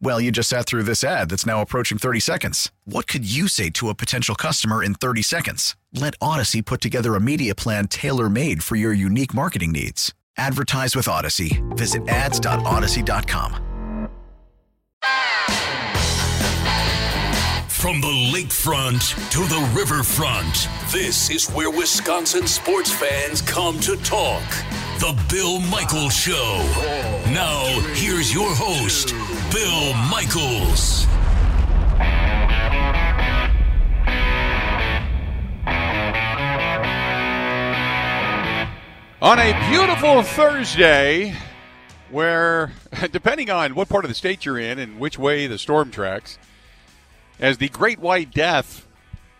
Well, you just sat through this ad that's now approaching 30 seconds. What could you say to a potential customer in 30 seconds? Let Odyssey put together a media plan tailor made for your unique marketing needs. Advertise with Odyssey. Visit ads.odyssey.com. From the lakefront to the riverfront, this is where Wisconsin sports fans come to talk. The Bill Michaels Show. Now, here's your host, Bill Michaels. On a beautiful Thursday, where, depending on what part of the state you're in and which way the storm tracks, as the Great White Death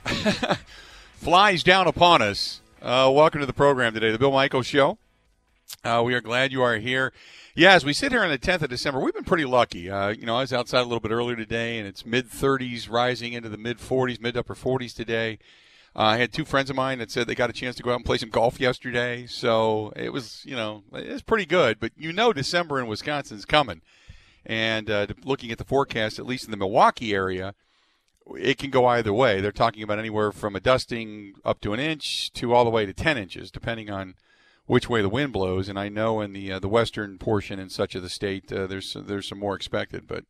flies down upon us, uh, welcome to the program today, the Bill Michaels Show. Uh, we are glad you are here. Yeah, as we sit here on the 10th of December, we've been pretty lucky. Uh, you know, I was outside a little bit earlier today, and it's mid 30s, rising into the mid 40s, mid upper 40s today. Uh, I had two friends of mine that said they got a chance to go out and play some golf yesterday, so it was, you know, it's pretty good. But you know, December in Wisconsin is coming, and uh, looking at the forecast, at least in the Milwaukee area, it can go either way. They're talking about anywhere from a dusting up to an inch to all the way to 10 inches, depending on which way the wind blows. And I know in the uh, the western portion and such of the state, uh, there's there's some more expected, but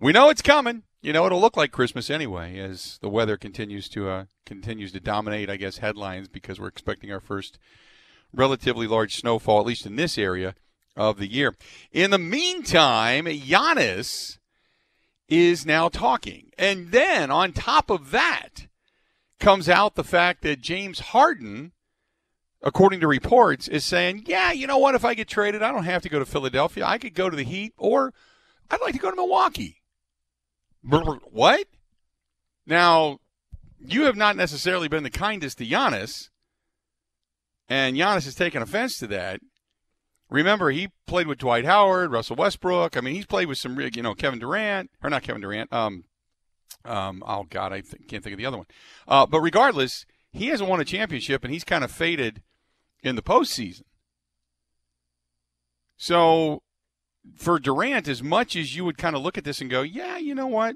we know it's coming. You know, it'll look like Christmas anyway, as the weather continues to uh, continues to dominate. I guess headlines because we're expecting our first relatively large snowfall, at least in this area of the year. In the meantime, Giannis is now talking, and then on top of that comes out the fact that James Harden according to reports, is saying, yeah, you know what? If I get traded, I don't have to go to Philadelphia. I could go to the Heat, or I'd like to go to Milwaukee. What? Now, you have not necessarily been the kindest to Giannis, and Giannis has taken offense to that. Remember, he played with Dwight Howard, Russell Westbrook. I mean, he's played with some, you know, Kevin Durant, or not Kevin Durant. Um, um, oh God, I th- can't think of the other one. Uh, but regardless, he hasn't won a championship, and he's kind of faded in the postseason. So for Durant, as much as you would kind of look at this and go, yeah, you know what?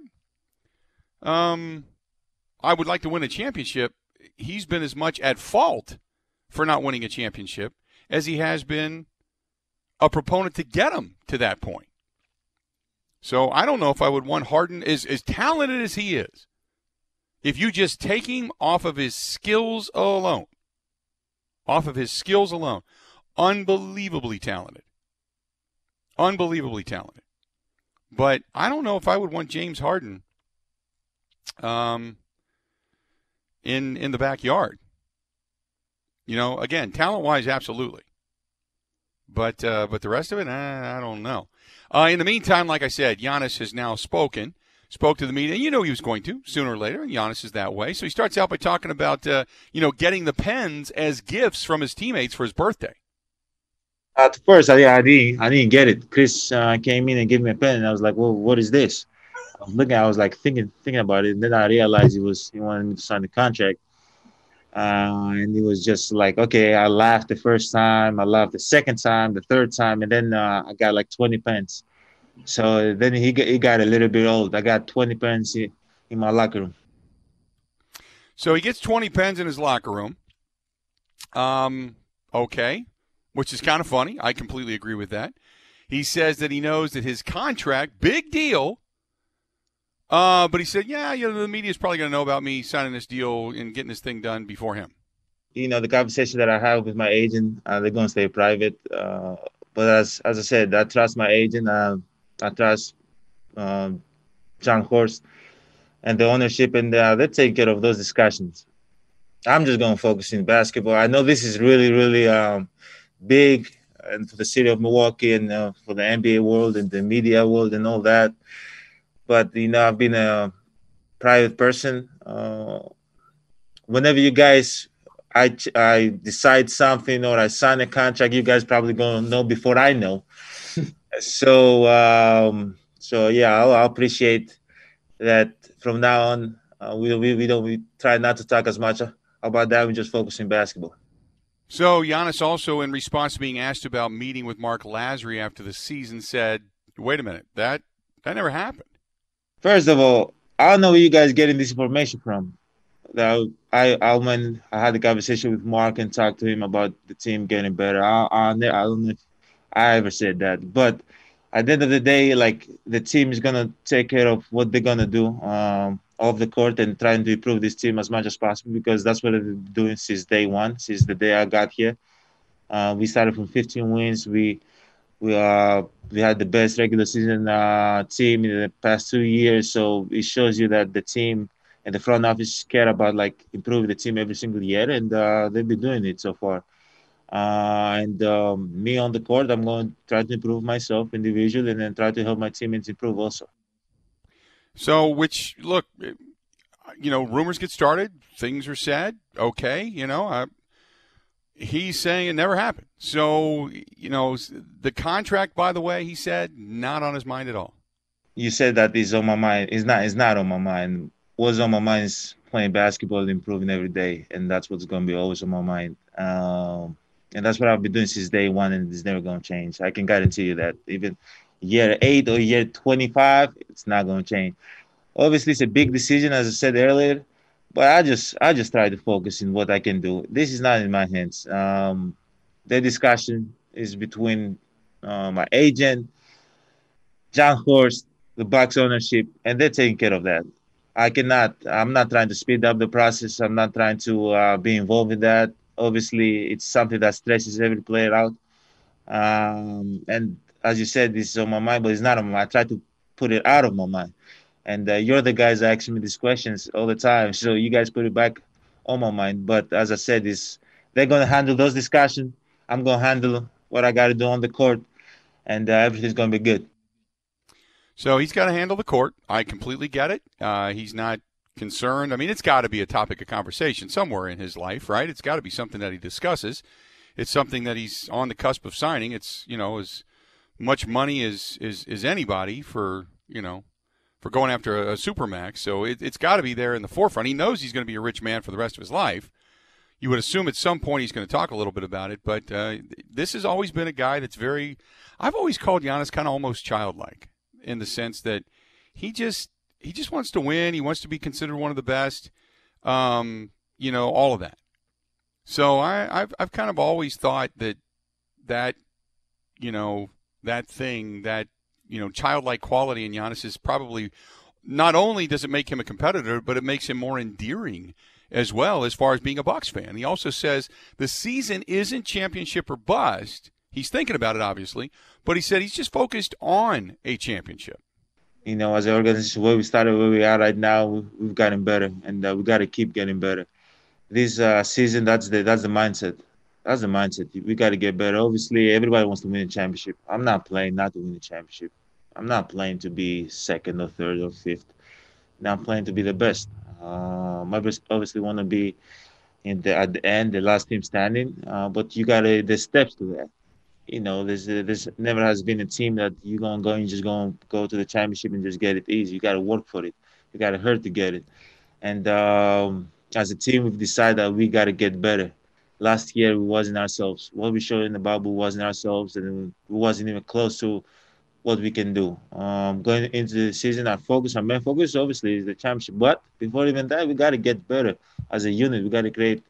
Um, I would like to win a championship. He's been as much at fault for not winning a championship as he has been a proponent to get him to that point. So I don't know if I would want Harden as as talented as he is. If you just take him off of his skills alone, off of his skills alone. Unbelievably talented. Unbelievably talented. But I don't know if I would want James Harden um, in in the backyard. You know, again, talent wise, absolutely. But uh, but the rest of it, I, I don't know. Uh, in the meantime, like I said, Giannis has now spoken spoke to the media. You know he was going to sooner or later, Giannis is that way. So he starts out by talking about uh, you know getting the pens as gifts from his teammates for his birthday. At first, I, I didn't I didn't get it. Chris uh, came in and gave me a pen, and I was like, "Well, what is this?" I was looking, I was like thinking thinking about it, and then I realized he was he wanted me to sign the contract. Uh, and it was just like, okay, I laughed the first time, I laughed the second time, the third time, and then uh, I got like 20 pence. So then he got, he got a little bit old. I got 20 pens in, in my locker room. So he gets 20 pens in his locker room. Um, okay, which is kind of funny. I completely agree with that. He says that he knows that his contract, big deal. Uh, but he said, yeah, you know, the media is probably going to know about me signing this deal and getting this thing done before him. you know, the conversation that I have with my agent, uh, they're gonna stay private. Uh, but as as I said, I trust my agent. Uh, I trust um, Jon Horst and the ownership, and uh, they take care of those discussions. I'm just gonna focus in basketball. I know this is really, really um, big, and for the city of Milwaukee, and uh, for the NBA world, and the media world, and all that. But you know, I've been a private person. Uh, whenever you guys I I decide something or I sign a contract, you guys probably gonna know before I know. So um, so yeah, I'll, I'll, appreciate that. From now on, uh, we, we we don't we try not to talk as much about that. We just focus in basketball. So Giannis also, in response to being asked about meeting with Mark Lasry after the season, said, "Wait a minute, that that never happened." First of all, I don't know where you guys getting this information from that I I went I had a conversation with Mark and talked to him about the team getting better. I I, I don't know I ever said that, but at the end of the day, like the team is gonna take care of what they're gonna do um, off the court and trying to improve this team as much as possible because that's what they've been doing since day one, since the day I got here. Uh, we started from 15 wins. We we uh we had the best regular season uh, team in the past two years, so it shows you that the team and the front office care about like improving the team every single year, and uh, they've been doing it so far. Uh, and um, me on the court, I'm going to try to improve myself individually, and then try to help my teammates improve also. So, which look, you know, rumors get started, things are said. Okay, you know, uh, he's saying it never happened. So, you know, the contract, by the way, he said not on his mind at all. You said that is on my mind. It's not. It's not on my mind what's on my mind is playing basketball, and improving every day, and that's what's going to be always on my mind. Um, and that's what I've been doing since day one, and it's never going to change. I can guarantee you that even year eight or year 25, it's not going to change. Obviously, it's a big decision, as I said earlier, but I just I just try to focus in what I can do. This is not in my hands. Um, the discussion is between uh, my agent, Jon Horst, the Bucks ownership, and they're taking care of that. I cannot. I'm not trying to speed up the process. I'm not trying to uh, be involved in that. Obviously, it's something that stresses every player out. Um, and as you said, this is on my mind, but it's not on my. I try to put it out of my mind. And uh, you're the guys asking me these questions all the time, so you guys put it back on my mind. But as I said, is they're gonna handle those discussions. I'm gonna handle what I got to do on the court, and uh, everything's gonna be good. So he's got to handle the court. I completely get it. Uh, he's not concerned. I mean, it's got to be a topic of conversation somewhere in his life, right? It's got to be something that he discusses. It's something that he's on the cusp of signing. It's you know as much money as as, as anybody for you know for going after a, a supermax. So it, it's got to be there in the forefront. He knows he's going to be a rich man for the rest of his life. You would assume at some point he's going to talk a little bit about it, but uh, this has always been a guy that's very. I've always called Giannis kind of almost childlike in the sense that he just he just wants to win. He wants to be considered one of the best. Um, you know, all of that. So I, I've I've kind of always thought that that you know that thing that you know childlike quality in Giannis is probably not only does it make him a competitor, but it makes him more endearing as well as far as being a Bucks fan. He also says the season isn't championship or bust. He's thinking about it, obviously, but he said he's just focused on a championship. You know, as an organization, where we started, where we are right now, we've gotten better, and uh, we got to keep getting better. This uh, season, that's the that's the mindset. That's the mindset. We got to get better. Obviously, everybody wants to win a championship. I'm not playing not to win a championship. I'm not playing to be second or third or fifth. Now I'm playing to be the best. My best, obviously want to be in the at the end, the last team standing. Uh, but you got to there's steps to that you know, there's there's never has been a team that you're gonna go and just gonna go to the championship and just get it easy. You got to work for it. You got to hurt to get it. And um, as a team, we've decided that we got to get better. Last year, we wasn't ourselves. What we showed in the bubble wasn't ourselves, and we wasn't even close to what we can do. Um, going into the season, our focus, our main focus, obviously, is the championship. But before even that, we got to get better as a unit. We got to create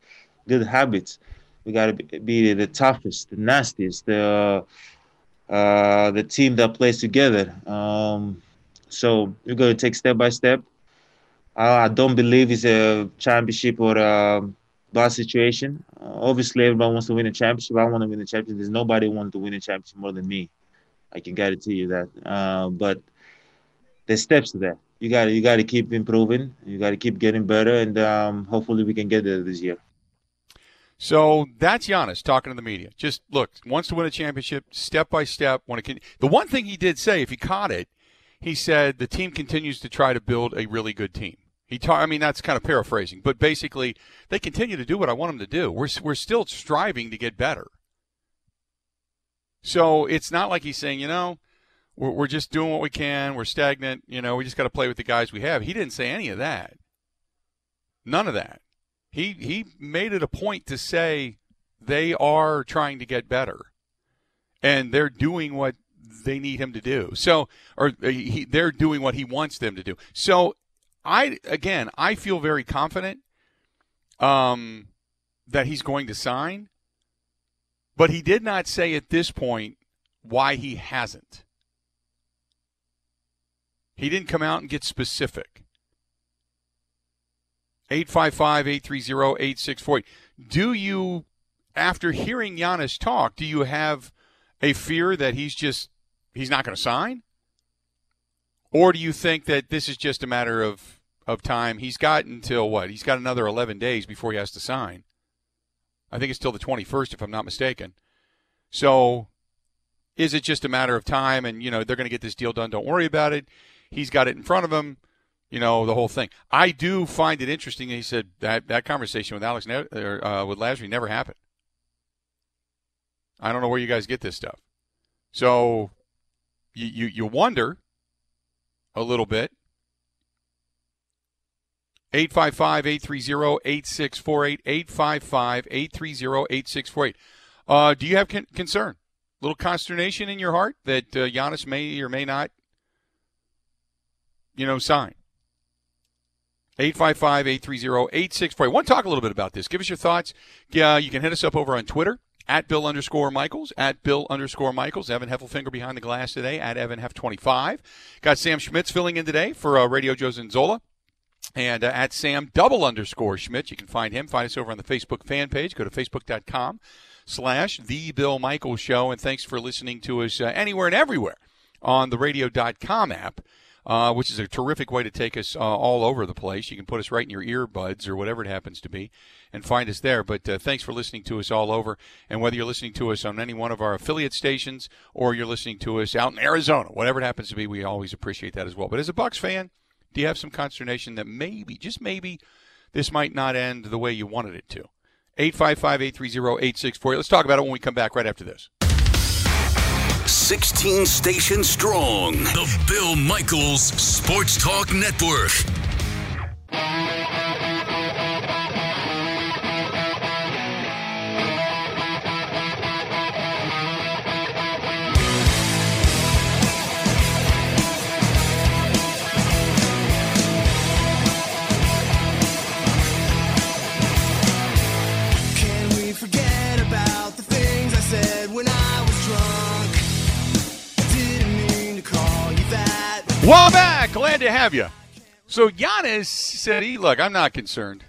good habits. We got to be the toughest, the nastiest, the uh, the team that plays together. Um, so we're going to take step by step. I don't believe it's a championship or a bad situation. Uh, obviously, everybody wants to win a championship. I want to win a championship. There's nobody wants to win a championship more than me. I can guarantee you that. Uh, but there's steps to that. You got you got to keep improving. You got to keep getting better, and um, hopefully we can get there this year. So that's Giannis talking to the media. Just look, wants to win a championship step by step. When it can, the one thing he did say, if he caught it, he said the team continues to try to build a really good team. He ta- I mean, that's kind of paraphrasing, but basically, they continue to do what I want them to do. We're we're still striving to get better. So it's not like he's saying, you know, we're, we're just doing what we can. We're stagnant. You know, we just got to play with the guys we have. He didn't say any of that. None of that. He he made it a point to say they are trying to get better, and they're doing what they need him to do. So, or uh, he, they're doing what he wants them to do. So, I again, I feel very confident um, that he's going to sign, but he did not say at this point why he hasn't. He didn't come out and get specific. 855 830 8648. Do you, after hearing Giannis talk, do you have a fear that he's just, he's not going to sign? Or do you think that this is just a matter of, of time? He's got until what? He's got another 11 days before he has to sign. I think it's till the 21st, if I'm not mistaken. So is it just a matter of time and, you know, they're going to get this deal done? Don't worry about it. He's got it in front of him you know the whole thing. I do find it interesting. He said that that conversation with Alex or, uh, with Lasry never happened. I don't know where you guys get this stuff. So you you, you wonder a little bit. 855-830-8648 855-830-8648 uh, do you have con- concern a little consternation in your heart that uh, Giannis may or may not you know sign 855 830 8640. I want to talk a little bit about this. Give us your thoughts. Yeah, you can hit us up over on Twitter at Bill underscore Michaels, at Bill underscore Michaels. Evan Heffelfinger behind the glass today at Evan Hef25. Got Sam Schmitz filling in today for uh, Radio Joe Zanzola. And uh, at Sam double underscore Schmitz. You can find him. Find us over on the Facebook fan page. Go to facebook.com slash The Bill Michaels Show. And thanks for listening to us uh, anywhere and everywhere on the radio.com app uh, which is a terrific way to take us uh, all over the place. You can put us right in your earbuds or whatever it happens to be and find us there. But uh, thanks for listening to us all over. And whether you're listening to us on any one of our affiliate stations or you're listening to us out in Arizona, whatever it happens to be, we always appreciate that as well. But as a Bucks fan, do you have some consternation that maybe, just maybe, this might not end the way you wanted it to? 855 830 8640. Let's talk about it when we come back right after this. 16 stations strong. The Bill Michaels Sports Talk Network. Well, back. Glad to have you. So Giannis said, "He look, I'm not concerned.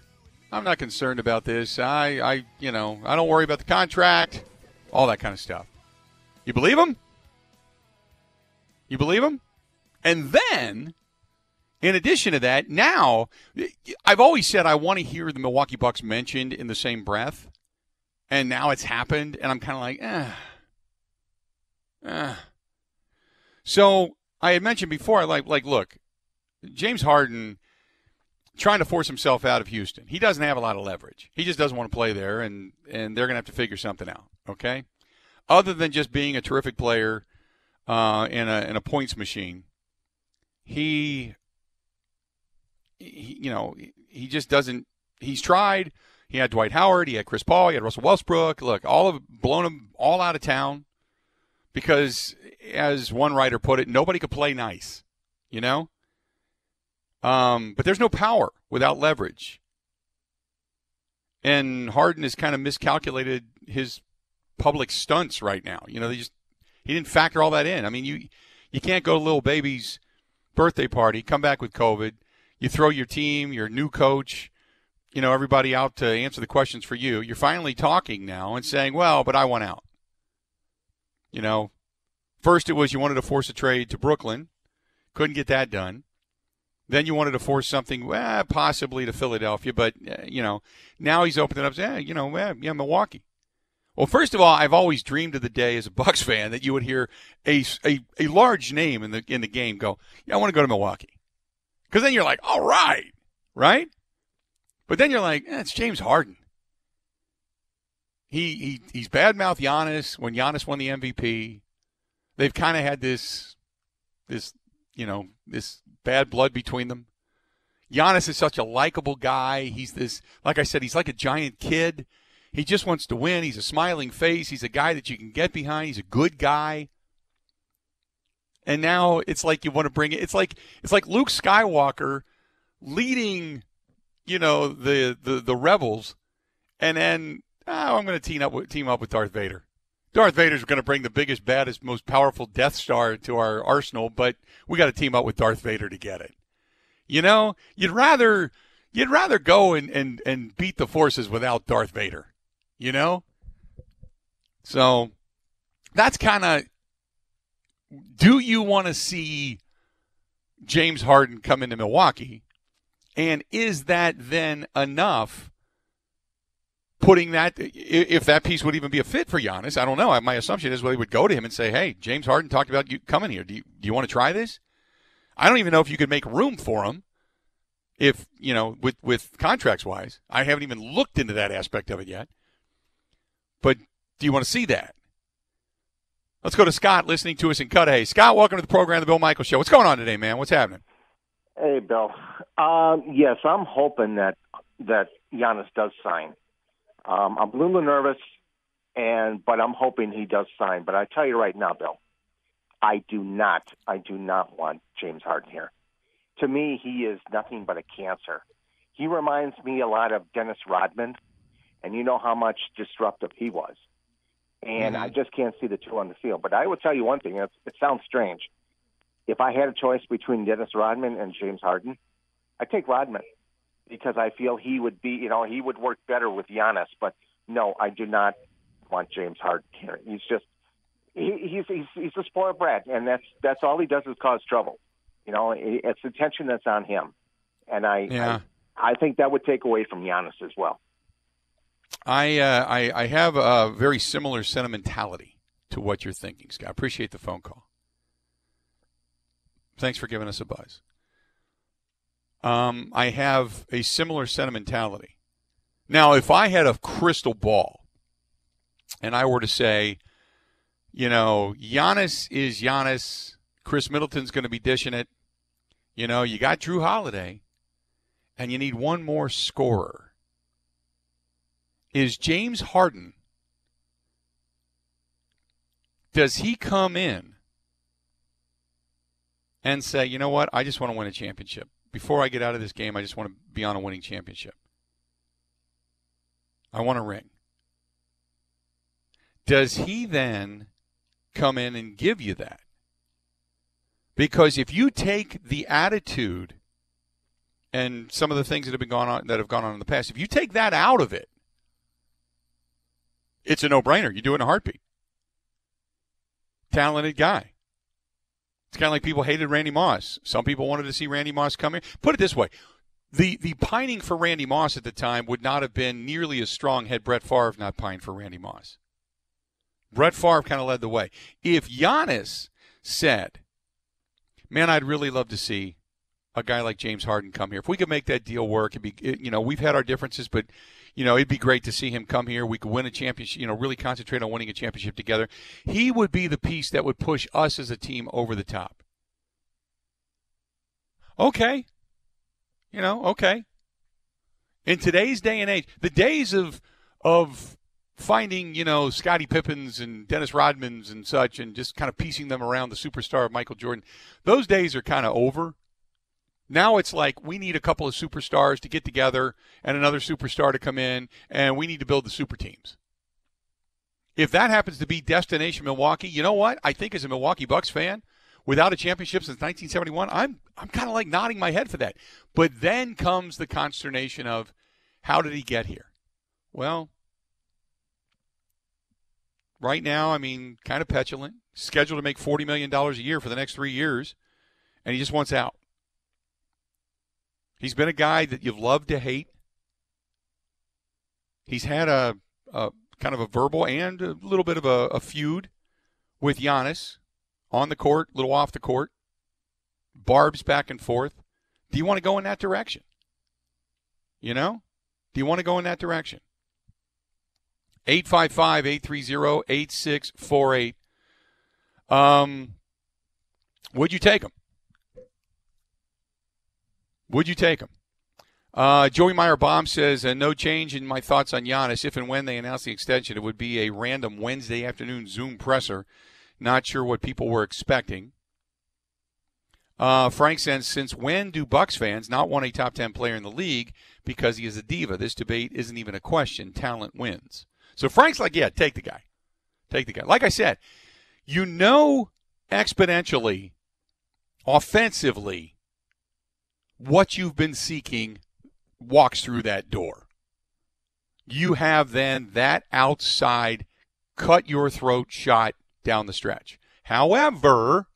I'm not concerned about this. I, I, you know, I don't worry about the contract, all that kind of stuff. You believe him? You believe him? And then, in addition to that, now I've always said I want to hear the Milwaukee Bucks mentioned in the same breath, and now it's happened, and I'm kind of like, eh, eh. So I had mentioned before, like, like, look, James Harden trying to force himself out of Houston. He doesn't have a lot of leverage. He just doesn't want to play there, and and they're going to have to figure something out. Okay, other than just being a terrific player uh, in a in a points machine, he, he, you know, he just doesn't. He's tried. He had Dwight Howard. He had Chris Paul. He had Russell Westbrook. Look, all of blown him all out of town because as one writer put it, nobody could play nice, you know? Um, but there's no power without leverage. And Harden has kind of miscalculated his public stunts right now. You know, they just he didn't factor all that in. I mean, you you can't go to little baby's birthday party, come back with COVID, you throw your team, your new coach, you know, everybody out to answer the questions for you. You're finally talking now and saying, well, but I want out. You know, first it was you wanted to force a trade to Brooklyn, couldn't get that done. Then you wanted to force something, well, possibly to Philadelphia, but uh, you know, now he's opening up, saying, you know, yeah, yeah, Milwaukee. Well, first of all, I've always dreamed of the day as a Bucks fan that you would hear a, a, a large name in the in the game go, "Yeah, I want to go to Milwaukee," because then you're like, "All right, right." But then you're like, eh, "It's James Harden." He he he's badmouth Giannis when Giannis won the MVP. They've kind of had this this you know this bad blood between them. Giannis is such a likable guy. He's this, like I said, he's like a giant kid. He just wants to win. He's a smiling face. He's a guy that you can get behind. He's a good guy. And now it's like you want to bring it. It's like it's like Luke Skywalker leading, you know, the the the rebels, and then oh, I'm going to team up with, team up with Darth Vader. Darth Vader's going to bring the biggest, baddest, most powerful Death Star to our arsenal, but we got to team up with Darth Vader to get it. You know, you'd rather you'd rather go and, and, and beat the forces without Darth Vader. You know? So that's kind of do you want to see James Harden come into Milwaukee? And is that then enough putting that if that piece would even be a fit for Giannis. I don't know. My assumption is well, he would go to him and say, "Hey, James Harden talked about you coming here. Do you do you want to try this?" I don't even know if you could make room for him if you know with with contracts wise. I haven't even looked into that aspect of it yet. But do you want to see that? Let's go to Scott listening to us in Cudahy. Scott, welcome to the program, the Bill Michael Show. What's going on today, man? What's happening? Hey, Bill. Um, yes, I'm hoping that that Giannis does sign. Um, I'm a little nervous, and but I'm hoping he does sign. But I tell you right now, Bill, I do not, I do not want James Harden here. To me, he is nothing but a cancer. He reminds me a lot of Dennis Rodman, and you know how much disruptive he was. And mm-hmm. I just can't see the two on the field. But I will tell you one thing: it, it sounds strange. If I had a choice between Dennis Rodman and James Harden, I'd take Rodman because I feel he would be, you know, he would work better with Giannis. But no, I do not want James Harden here. He's just he, he's he's he's a spoiled brat, and that's that's all he does is cause trouble. You know, it's the tension that's on him, and I yeah. I, I think that would take away from Giannis as well. I, uh, I I have a very similar sentimentality to what you're thinking, Scott. I Appreciate the phone call. Thanks for giving us a buzz um, I have a similar sentimentality. Now, if I had a crystal ball and I were to say, you know, Giannis is Giannis, Khris Middleton's going to be dishing it, you know, you got Jrue Holiday, and you need one more scorer. Is James Harden, does he come in and say, you know what, I just want to win a championship? Before I get out of this game, I just want to be on a winning championship. I want a ring. Does he then come in and give you that? Because if you take the attitude and some of the things that have been gone on that have gone on in the past, if you take that out of it, it's a no-brainer. You do it in a heartbeat. Talented guy. It's kind of like people hated Randy Moss. Some people wanted to see Randy Moss come here. Put it this way. The, the pining for Randy Moss at the time would not have been nearly as strong had Brett Favre not pined for Randy Moss. Brett Favre kind of led the way. If Giannis said, man, I'd really love to see a guy like James Harden come here. If we could make that deal work, it'd be, you know, we've had our differences, but you know, it'd be great to see him come here. We could win a championship, you know, really concentrate on winning a championship together. He would be the piece that would push us as a team over the top. Okay. You know, okay. In today's day and age, the days of of finding, you know, Scottie Pippens and Dennis Rodmans and such and just kind of piecing them around the superstar of Michael Jordan, those days are kind of over. Now it's like we need a couple of superstars to get together and another superstar to come in, and we need to build the super teams. If that happens to be destination Milwaukee, you know what? I think as a Milwaukee Bucks fan, without a championship since 1971, I'm I'm kind of like nodding my head for that. But then comes the consternation of, How did he get here? Well, right now, I mean, kind of petulant, scheduled to make $40 million a year for the next three years, and he just wants out. He's been a guy that you've loved to hate. He's had a, a kind of a verbal and a little bit of a, a feud with Giannis on the court, a little off the court, barbs back and forth. Do you want to go in that direction? You know? Do you want to go in that direction? 855 830 8648. Um, would you take him? Would you take him? Uh, Joey Meyer Baum says, uh, no change in my thoughts on Giannis. If and when they announce the extension, it would be a random Wednesday afternoon Zoom presser. Not sure what people were expecting. Uh, Frank says, since when do Bucks fans not want a top 10 player in the league because he is a diva? This debate isn't even a question. Talent wins. So Frank's like, yeah, take the guy. Take the guy. Like I said, you know exponentially, offensively, what you've been seeking walks through that door. You have then that outside cut your throat shot down the stretch. However,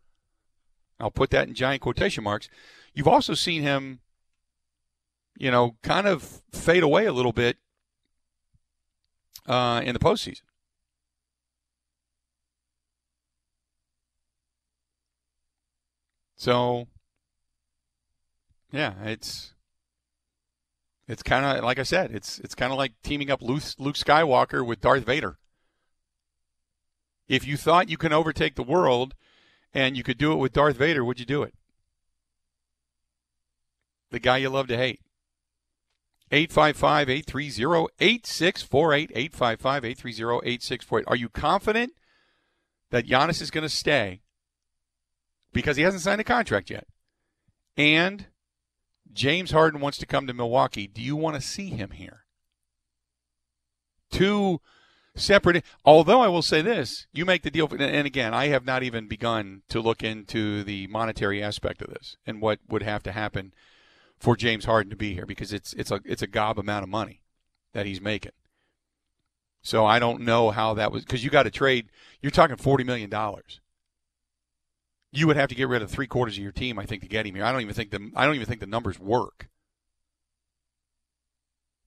I'll put that in giant quotation marks. You've also seen him, you know, kind of fade away a little bit uh, in the postseason. So, yeah, it's it's kind of like I said, it's it's kind of like teaming up Luke, Luke Skywalker with Darth Vader. If you thought you can overtake the world and you could do it with Darth Vader, would you do it? The guy you love to hate. 855 830 8648. 855 830 8648. Are you confident that Giannis is going to stay because he hasn't signed a contract yet? And James Harden wants to come to Milwaukee. Do you want to see him here? Two separate. Although I will say this, you make the deal, and again, I have not even begun to look into the monetary aspect of this and what would have to happen for James Harden to be here because it's it's a it's a gob amount of money that he's making. So I don't know how that was because you got to trade. You're talking forty million dollars. You would have to get rid of three quarters of your team, I think, to get him here. I don't even think the I don't even think the numbers work.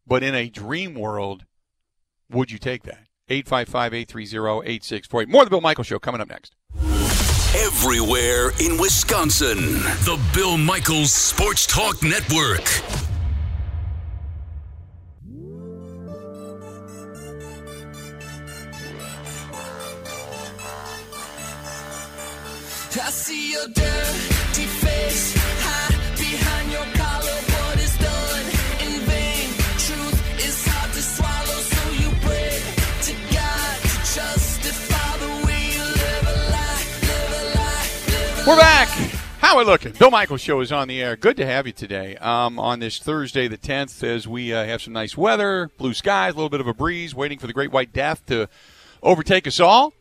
But in a dream world, would you take that? 855 830 8648. More of the Bill Michael Show coming up next. Everywhere in Wisconsin. The Bill Michaels Sports Talk Network. How are we looking? Bill Michaels Show is on the air. Good to have you today um, on this Thursday, the 10th, as we uh, have some nice weather, blue skies, a little bit of a breeze, waiting for the Great White Death to overtake us all.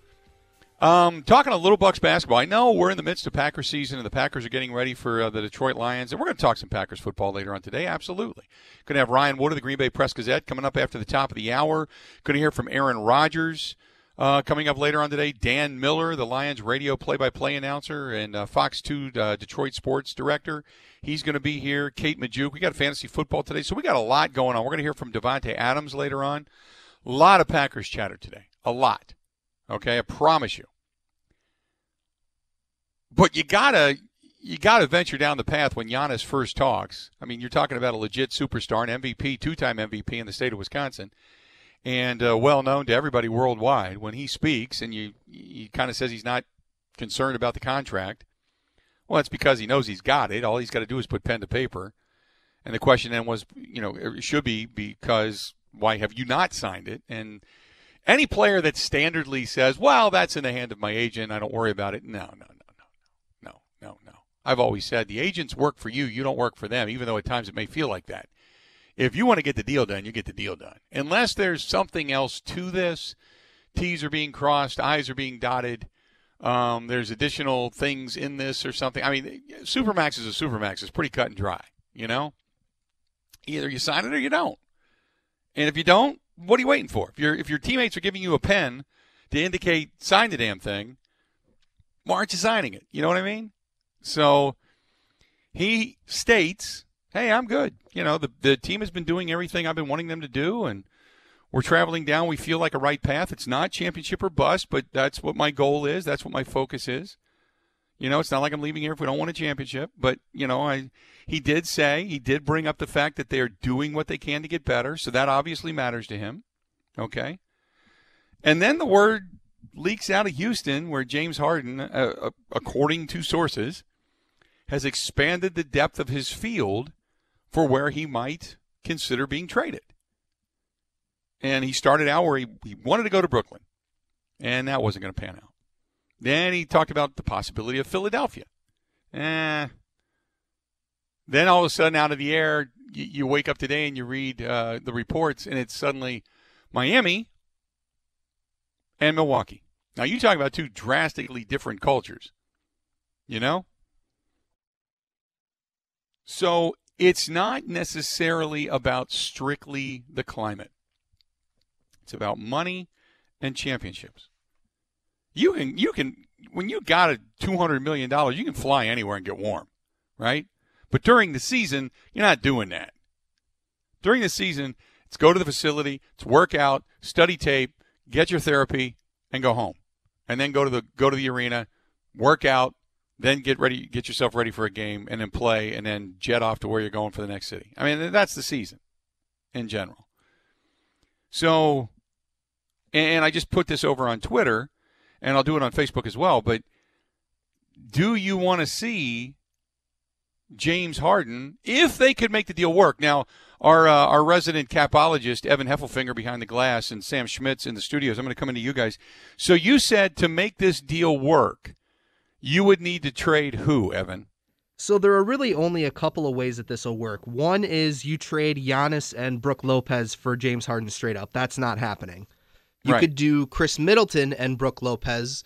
Um, talking a little Bucks basketball. I know we're in the midst of Packers season, and the Packers are getting ready for uh, the Detroit Lions, and we're going to talk some Packers football later on today. Absolutely. Going to have Ryan Wood of the Green Bay Press Gazette coming up after the top of the hour. Going to hear from Aaron Rodgers uh, coming up later on today. Dan Miller, the Lions radio play-by-play announcer and uh, Fox 2 uh, Detroit sports director. He's going to be here. Kate Majuk. We got fantasy football today, so we got a lot going on. We're going to hear from Davante Adams later on. A lot of Packers chatter today. A lot. Okay, I promise you but you gotta you gotta venture down the path when Giannis first talks. I mean, you're talking about a legit superstar, an MVP, two-time MVP in the state of Wisconsin, and uh, well known to everybody worldwide. When he speaks, and you he kind of says he's not concerned about the contract. Well, it's because he knows he's got it. All he's got to do is put pen to paper. And the question then was, you know, it should be because why have you not signed it? And any player that standardly says, "Well, that's in the hand of my agent. I don't worry about it." No, no, no, no, no no, no. I've always said the agents work for you, you don't work for them, even though at times it may feel like that. If you want to get the deal done, you get the deal done. Unless there's something else to this, T's are being crossed, I's are being dotted. Um, there's additional things in this or something. I mean, Supermax is a Supermax. It's pretty cut and dry, you know? Either you sign it or you don't. And if you don't, what are you waiting for? If your if your teammates are giving you a pen to indicate sign the damn thing, why aren't you signing it? You know what I mean? So he states, "Hey, I'm good. You know, the the team has been doing everything I've been wanting them to do, and we're traveling down. We feel like a right path. It's not championship or bust, but that's what my goal is. That's what my focus is. You know, it's not like I'm leaving here if we don't want a championship. But you know, I he did say he did bring up the fact that they are doing what they can to get better, so that obviously matters to him. Okay, and then the word leaks out of Houston, where James Harden, uh, uh, according to sources, has expanded the depth of his field for where he might consider being traded. And he started out where he, he wanted to go to Brooklyn, and that wasn't going to pan out. Then he talked about the possibility of Philadelphia. Eh. Then all of a sudden, out of the air, you, you wake up today and you read uh, the reports, and it's suddenly Miami and Milwaukee. Now, you talk about two drastically different cultures, you know? So it's not necessarily about strictly the climate, it's about money and championships. You can, you can, when you got a $200 million, you can fly anywhere and get warm, right? But during the season, you're not doing that. During the season, it's go to the facility, it's work out, study tape, get your therapy, and go home. And then go to the go to the arena, work out, then get ready, get yourself ready for a game, and then play, and then jet off to where you're going for the next city. I mean, that's the season in general. So, and I just put this over on Twitter, and I'll do it on Facebook as well. But do you want to see James Harden if they could make the deal work? Now, our uh, our resident capologist Evan Heffelfinger behind the glass and Sam Schmitz in the studios. I'm going to come into you guys. So you said to make this deal work, you would need to trade who, Evan? So there are really only a couple of ways that this will work. One is you trade Giannis and Brooke Lopez for James Harden straight up. That's not happening. You Right. could do Khris Middleton and Brooke Lopez,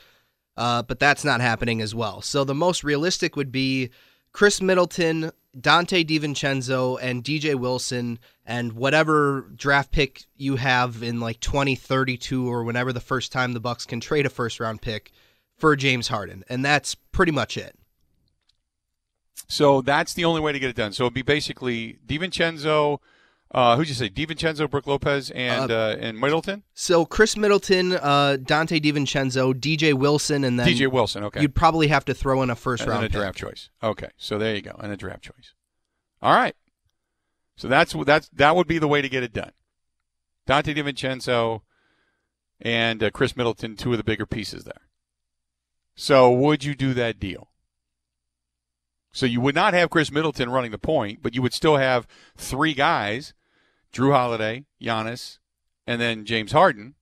uh, but that's not happening as well. So the most realistic would be Khris Middleton, Donte DiVincenzo, and DJ Wilson, and whatever draft pick you have in like 2032 or whenever the first time the Bucks can trade a first round pick for James Harden. And that's pretty much it. So that's the only way to get it done. So it'd be basically DiVincenzo. Uh, who'd you say? DiVincenzo, Brooke Lopez, and uh, and Middleton. So Khris Middleton, uh, Donte DiVincenzo, DJ Wilson, and then DJ Wilson. Okay. You'd probably have to throw in a first and round then a pick. draft choice. Okay, so there you go, and a draft choice. All right. So that's that's that would be the way to get it done. Donte DiVincenzo and uh, Khris Middleton, two of the bigger pieces there. So would you do that deal? So you would not have Khris Middleton running the point, but you would still have three guys: Jrue Holiday, Giannis, and then James Harden.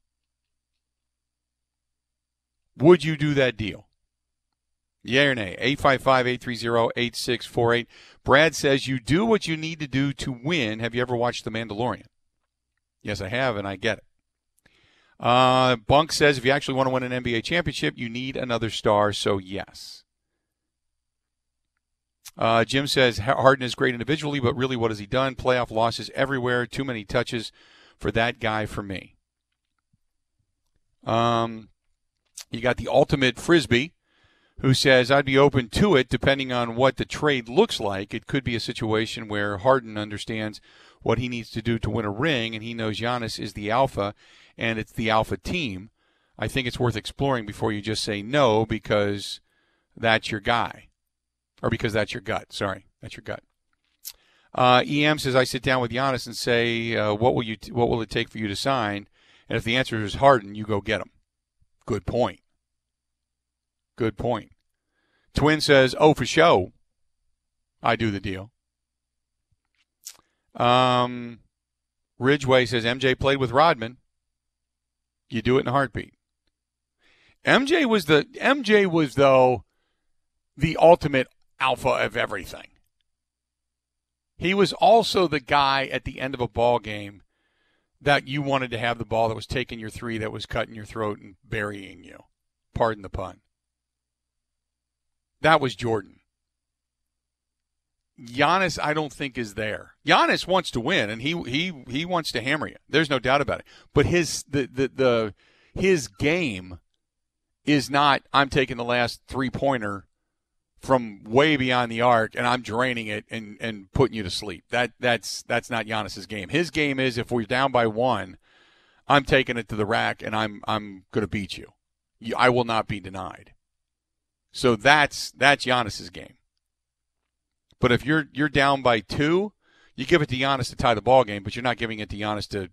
Would you do that deal? Yeah or nay? 855 830 8648. Brad says you do what you need to do to win. Have you ever watched The Mandalorian? Yes, I have, and I get it. Uh, Bunk says if you actually want to win an NBA championship, you need another star, so yes. Uh, Jim says Harden is great individually, but really, what has he done? Playoff losses everywhere. Too many touches for that guy for me. Um, you got the ultimate frisbee who says I'd be open to it depending on what the trade looks like. It could be a situation where Harden understands what he needs to do to win a ring, and he knows Giannis is the alpha, and it's the alpha team. I think it's worth exploring before you just say no because that's your guy, or because that's your gut. Sorry, that's your gut. Uh, EM says I sit down with Giannis and say, uh, "What will you? T- what will it take for you to sign?" And if the answer is Harden, you go get him. Good point. Good point. Twin says, "Oh, for show, I do the deal." Um, Ridgeway says MJ played with Rodman. You do it in a heartbeat. MJ was the MJ was though the ultimate alpha of everything. He was also the guy at the end of a ball game that you wanted to have the ball that was taking your three, that was cutting your throat and burying you. Pardon the pun. That was Jordan. Giannis, I don't think is there. Giannis wants to win, and he he he wants to hammer you. There's no doubt about it. But his the the, the his game is not. I'm taking the last three pointer from way beyond the arc, and I'm draining it and and putting you to sleep. That that's that's not Giannis's game. His game is if we're down by one, I'm taking it to the rack, and I'm I'm going to beat you. I will not be denied. So that's that's Giannis's game. But if you're you're down by two, you give it to Giannis to tie the ball game, but you're not giving it to Giannis to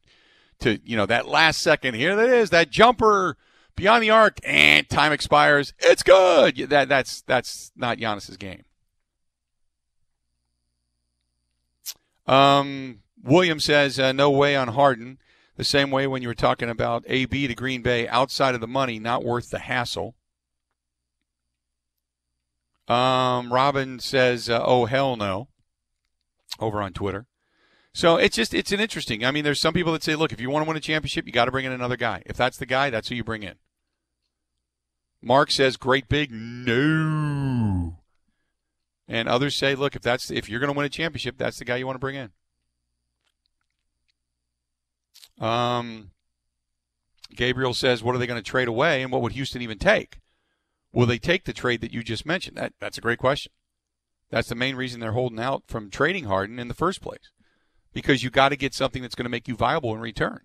to you know that last second. Here that is that jumper beyond the arc, and time expires. It's good. That that's that's not Giannis's game. Um, William says uh, no way on Harden. The same way when you were talking about AB to Green Bay outside of the money, not worth the hassle. Um, Robin says, uh, "Oh hell no," over on Twitter. So it's just it's an interesting. I mean, there's some people that say, "Look, if you want to win a championship, you got to bring in another guy. If that's the guy, that's who you bring in." Mark says, "Great big no," and others say, "Look, if that's if you're going to win a championship, that's the guy you want to bring in." Um, Gabriel says, "What are they going to trade away, and what would Houston even take?" Will they take the trade that you just mentioned? That that's a great question. That's the main reason they're holding out from trading Harden in the first place, because you got to get something that's going to make you viable in return.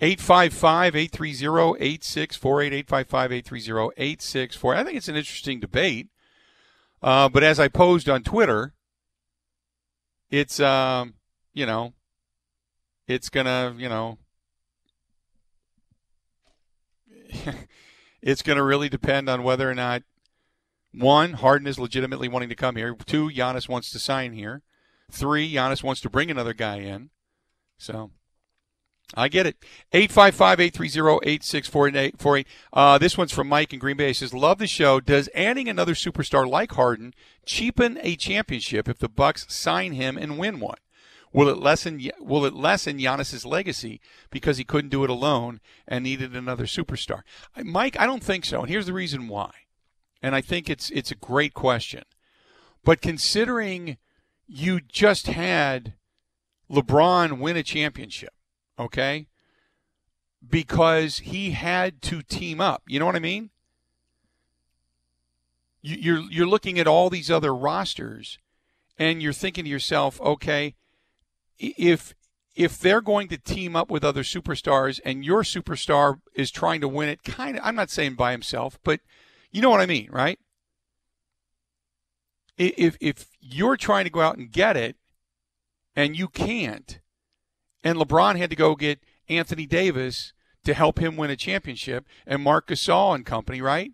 855-830-8648, 855-830-8648. I think it's an interesting debate. Uh, but as I posed on Twitter, it's, um, you know, it's going to, you know, it's going to really depend on whether or not one, Harden is legitimately wanting to come here. Two, Giannis wants to sign here. Three, Giannis wants to bring another guy in. So I get it. 855-830-8648. Uh, this one's from Mike in Green Bay. He says, love the show. Does adding another superstar like Harden cheapen a championship if the Bucks sign him and win one? Will it lessen will it lessen Giannis's legacy because he couldn't do it alone and needed another superstar? Mike, I don't think so. And here's the reason why. And I think it's it's a great question. But considering you just had LeBron win a championship, okay? Because he had to team up. You know what I mean? You're you're looking at all these other rosters, and you're thinking to yourself, okay, if if they're going to team up with other superstars, and your superstar is trying to win it, kind of, I'm not saying by himself, but you know what I mean, right? If if you're trying to go out and get it, and you can't, and LeBron had to go get Anthony Davis to help him win a championship, and Marc Gasol and company, right?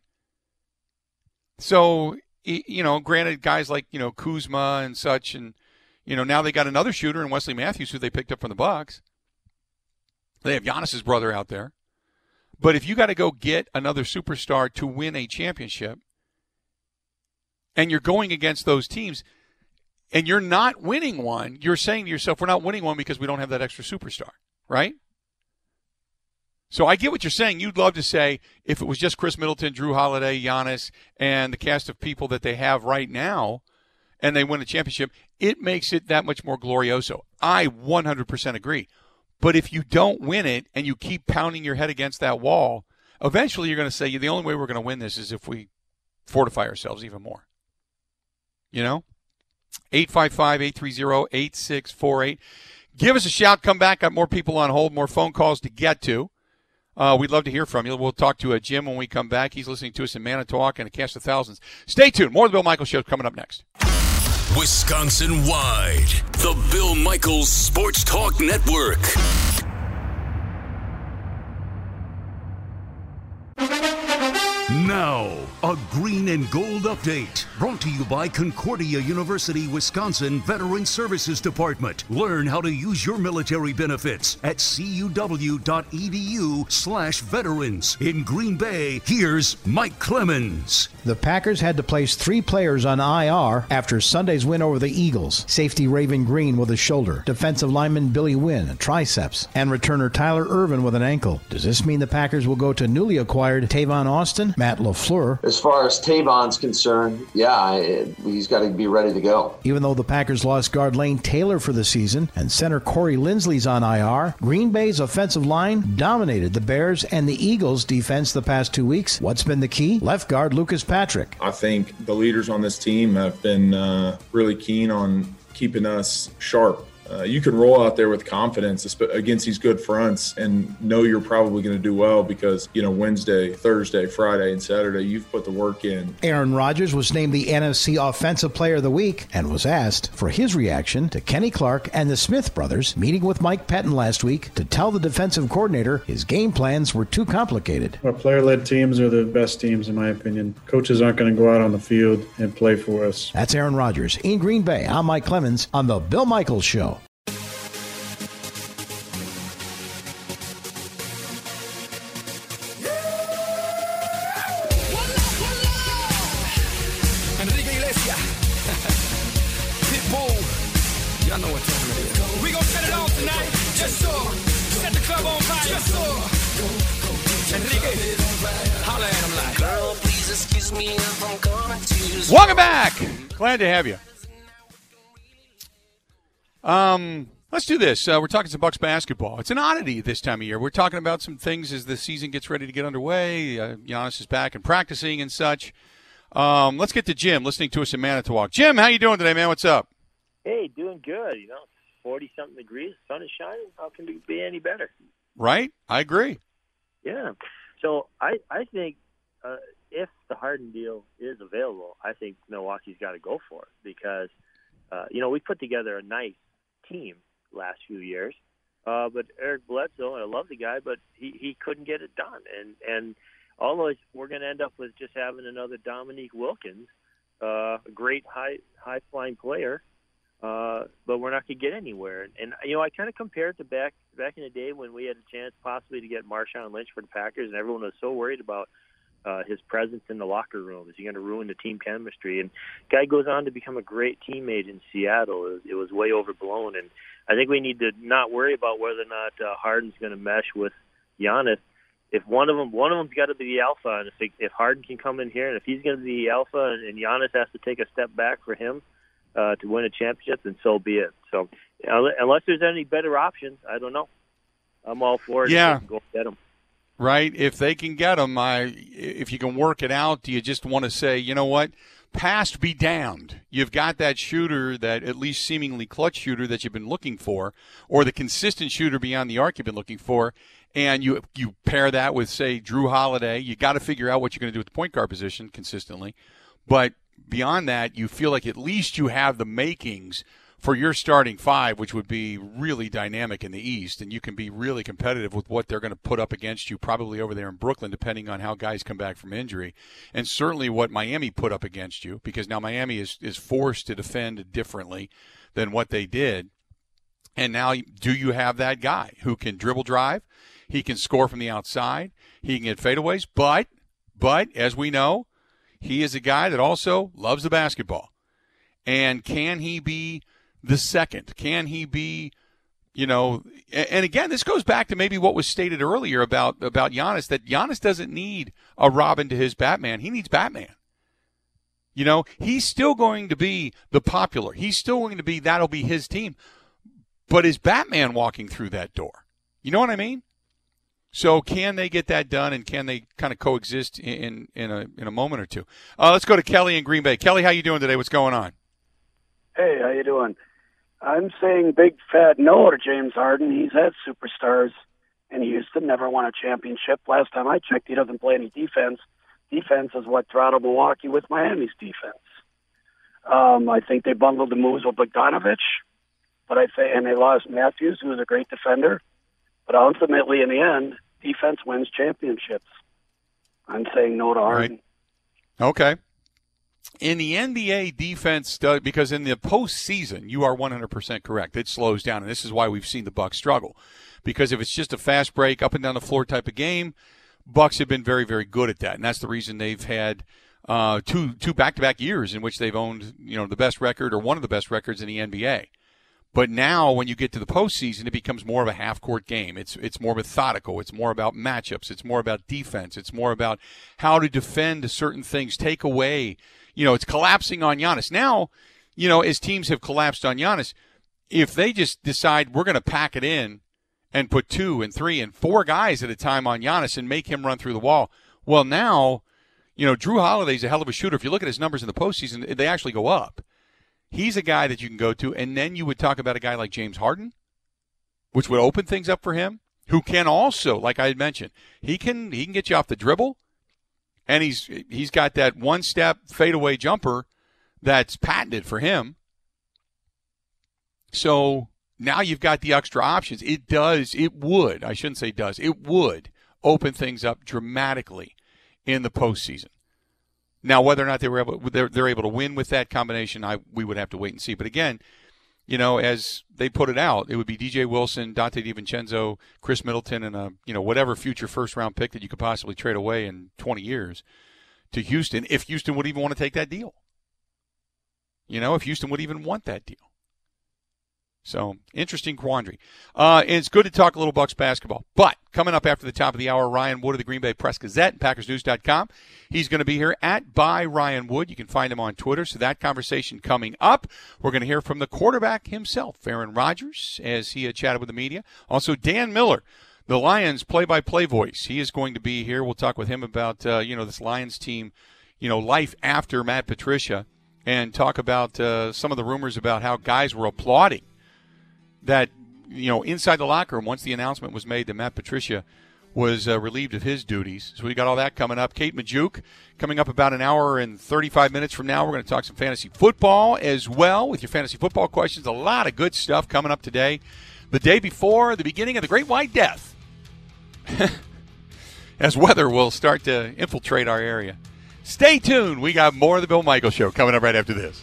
So you know, granted, guys like you know Kuzma and such, and you know now they got another shooter in Wesley Matthews who they picked up from the Bucks. They have Giannis's brother out there, but if you got to go get another superstar to win a championship, and you're going against those teams, and you're not winning one, you're saying to yourself, "We're not winning one because we don't have that extra superstar," right? So I get what you're saying. You'd love to say if it was just Khris Middleton, Jrue Holiday, Giannis, and the cast of people that they have right now, and they win a championship, it makes it that much more glorioso. I 100% agree. But if you don't win it and you keep pounding your head against that wall, eventually you're going to say the only way we're going to win this is if we fortify ourselves even more. You know? 855 830 8648. Give us a shout. Come back. Got more people on hold, more phone calls to get to. Uh, we'd love to hear from you. We'll talk to uh, Jim when we come back. He's listening to us in Manitowoc and a cast of thousands. Stay tuned. More of the Bill Michael Show coming up next. Wisconsin wide, the Bill Michaels Sports Talk Network. Now, a green and gold update brought to you by Concordia University, Wisconsin Veteran Services Department. Learn how to use your military benefits at cuw.edu/slash veterans. In Green Bay, here's Mike Clemens. The Packers had to place three players on IR after Sunday's win over the Eagles. Safety Raven Greene with a shoulder, defensive lineman Billy Winn, triceps, and returner Tyler Ervin with an ankle. Does this mean the Packers will go to newly acquired Tavon Austin? Matt LaFleur. As far as Tavon's concerned, yeah, I- he's got to be ready to go. Even though the Packers lost guard Lane Taylor for the season and center Corey Linsley's on IR, Green Bay's offensive line dominated the Bears and the Eagles' defense the past two weeks. What's been the key? Left guard Lucas Patrick. I think the leaders on this team have been uh, really keen on keeping us sharp. Uh, you can roll out there with confidence against these good fronts and know you're probably going to do well because, you know, Wednesday, Thursday, Friday, and Saturday, you've put the work in. Aaron Rodgers was named the NFC Offensive Player of the Week and was asked for his reaction to Kenny Clark and the Smith brothers meeting with Mike Pettine last week to tell the defensive coordinator his game plans were too complicated. Our player led teams are the best teams, in my opinion. Coaches aren't going to go out on the field and play for us. That's Aaron Rodgers. In Green Bay, I'm Mike Clemens on The Bill Michaels Show. Glad to have you. Um, let's do this. Uh, we're talking some Bucks basketball. It's an oddity this time of year. We're talking about some things as the season gets ready to get underway. Uh, Giannis is back and practicing and such. Um, let's get to Jim listening to us in Manitowoc. Jim, how you doing today, man? What's up? Hey, doing good. You know, forty something degrees, sun is shining. How can it be any better? Right? I agree. Yeah. So I I think uh, if the Harden deal is available, I think Milwaukee's got to go for it because uh, you know we put together a nice team last few years, uh, but Eric Bledsoe, I love the guy, but he he couldn't get it done, and and almost we're going to end up with just having another Dominique Wilkins, uh, a great high high flying player, uh, but we're not going to get anywhere. And, and you know, I kind of compare it to back back in the day when we had a chance possibly to get Marshawn Lynch for the Packers, and everyone was so worried about uh, his presence in the locker room. Is he going to ruin the team chemistry? And guy goes on to become a great teammate in Seattle. It was, it was way overblown, and I think we need to not worry about whether or not uh, Harden's going to mesh with Giannis. If one of them, one of them's got to be the alpha, and if if Harden can come in here, and if he's going to be the alpha, and, and Giannis has to take a step back for him uh, to win a championship, then so be it. So unless there's any better options, I don't know. I'm all for it. Yeah. If they can Go get them. Right? If they can get them, I, if you can work it out, do you just want to say, you know what? Past be damned. You've got that shooter, that at least seemingly clutch shooter that you've been looking for, or the consistent shooter beyond the arc you've been looking for, and you you pair that with say Jrue Holiday. You got to figure out what you're going to do with the point guard position consistently, but beyond that, you feel like at least you have the makings for your starting five, which would be really dynamic in the East, and you can be really competitive with what they're going to put up against you, probably over there in Brooklyn, depending on how guys come back from injury, and certainly what Miami put up against you, because now Miami is is forced to defend differently than what they did. And now, do you have that guy who can dribble drive? He can score from the outside. He can get fadeaways. But, but as we know, he is a guy that also loves the basketball. And can he be the second? Can he be, you know? And again, this goes back to maybe what was stated earlier about about Giannis that Giannis doesn't need a Robin to his Batman. He needs Batman. You know, he's still going to be the popular. He's still going to be that'll be his team. But is Batman walking through that door? You know what I mean? So can they get that done, and can they kind of coexist in in a in a moment or two? Uh, let's go to Kelly in Green Bay. Kelly, how you doing today? What's going on? Hey, how you doing? I'm saying big fat no to James Harden. He's had superstars in Houston, never won a championship. Last time I checked, he doesn't play any defense. Defense is what throttled Milwaukee with Miami's defense. Um, I think they bungled the moves with Bogdanovich, but I say, and they lost Matthews, who was a great defender. But ultimately, in the end, defense wins championships. I'm saying no to Harden. Okay. In the NBA, defense because in the postseason, you are 100% correct. It slows down, and this is why we've seen the Bucks struggle. Because if it's just a fast break, up and down the floor type of game, Bucks have been very, very good at that, and that's the reason they've had uh, two two back to back years in which they've owned you know the best record or one of the best records in the NBA. But now, when you get to the postseason, it becomes more of a half court game. It's it's more methodical. It's more about matchups. It's more about defense. It's more about how to defend certain things, take away. You know, it's collapsing on Giannis. Now, you know, as teams have collapsed on Giannis, if they just decide we're going to pack it in and put two and three and four guys at a time on Giannis and make him run through the wall, well, now, you know, Jrue Holiday's a hell of a shooter. If you look at his numbers in the postseason, they actually go up. He's a guy that you can go to, and then you would talk about a guy like James Harden, which would open things up for him, who can also, like I had mentioned, he can he can get you off the dribble, and he's he's got that one step fadeaway jumper that's patented for him. So now you've got the extra options. It does, it would, I shouldn't say does, it would open things up dramatically in the postseason. Now, whether or not they were able, they're, they're able to win with that combination, I we would have to wait and see. But again, you know, as they put it out, it would be DJ Wilson, Donte DiVincenzo, Khris Middleton, and a you know whatever future first round pick that you could possibly trade away in 20 years to Houston, if Houston would even want to take that deal. You know, if Houston would even want that deal. So interesting quandary. Uh, it's good to talk a little Bucks basketball. But coming up after the top of the hour, Ryan Wood of the Green Bay Press Gazette and PackersNews.com. He's going to be here at by Ryan Wood. You can find him on Twitter. So that conversation coming up. We're going to hear from the quarterback himself, Aaron Rodgers, as he had chatted with the media. Also, Dan Miller, the Lions play-by-play voice. He is going to be here. We'll talk with him about uh, you know this Lions team, you know, life after Matt Patricia, and talk about uh, some of the rumors about how guys were applauding that you know inside the locker room once the announcement was made that Matt Patricia was uh, relieved of his duties. So we got all that coming up. Kate Majuk coming up about an hour and 35 minutes from now. We're going to talk some fantasy football as well with your fantasy football questions. A lot of good stuff coming up today. The day before the beginning of the Great White Death. as weather will start to infiltrate our area. Stay tuned. We got more of the Bill Michael Show coming up right after this.